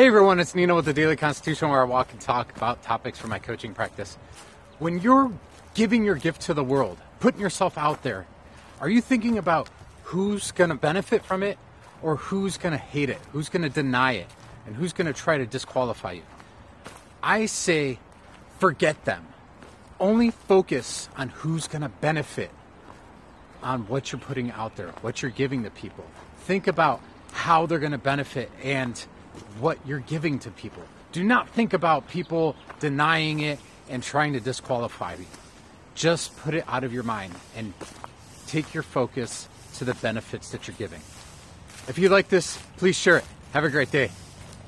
Hey everyone, it's Nino with the Daily Constitution where I walk and talk about topics for my coaching practice. When you're giving your gift to the world, putting yourself out there, are you thinking about who's going to benefit from it or who's going to hate it? Who's going to deny it? And who's going to try to disqualify you? I say forget them. Only focus on who's going to benefit on what you're putting out there, what you're giving to people. Think about how they're going to benefit and what you're giving to people. Do not think about people denying it and trying to disqualify you. Just put it out of your mind and take your focus to the benefits that you're giving. If you like this, please share it. Have a great day.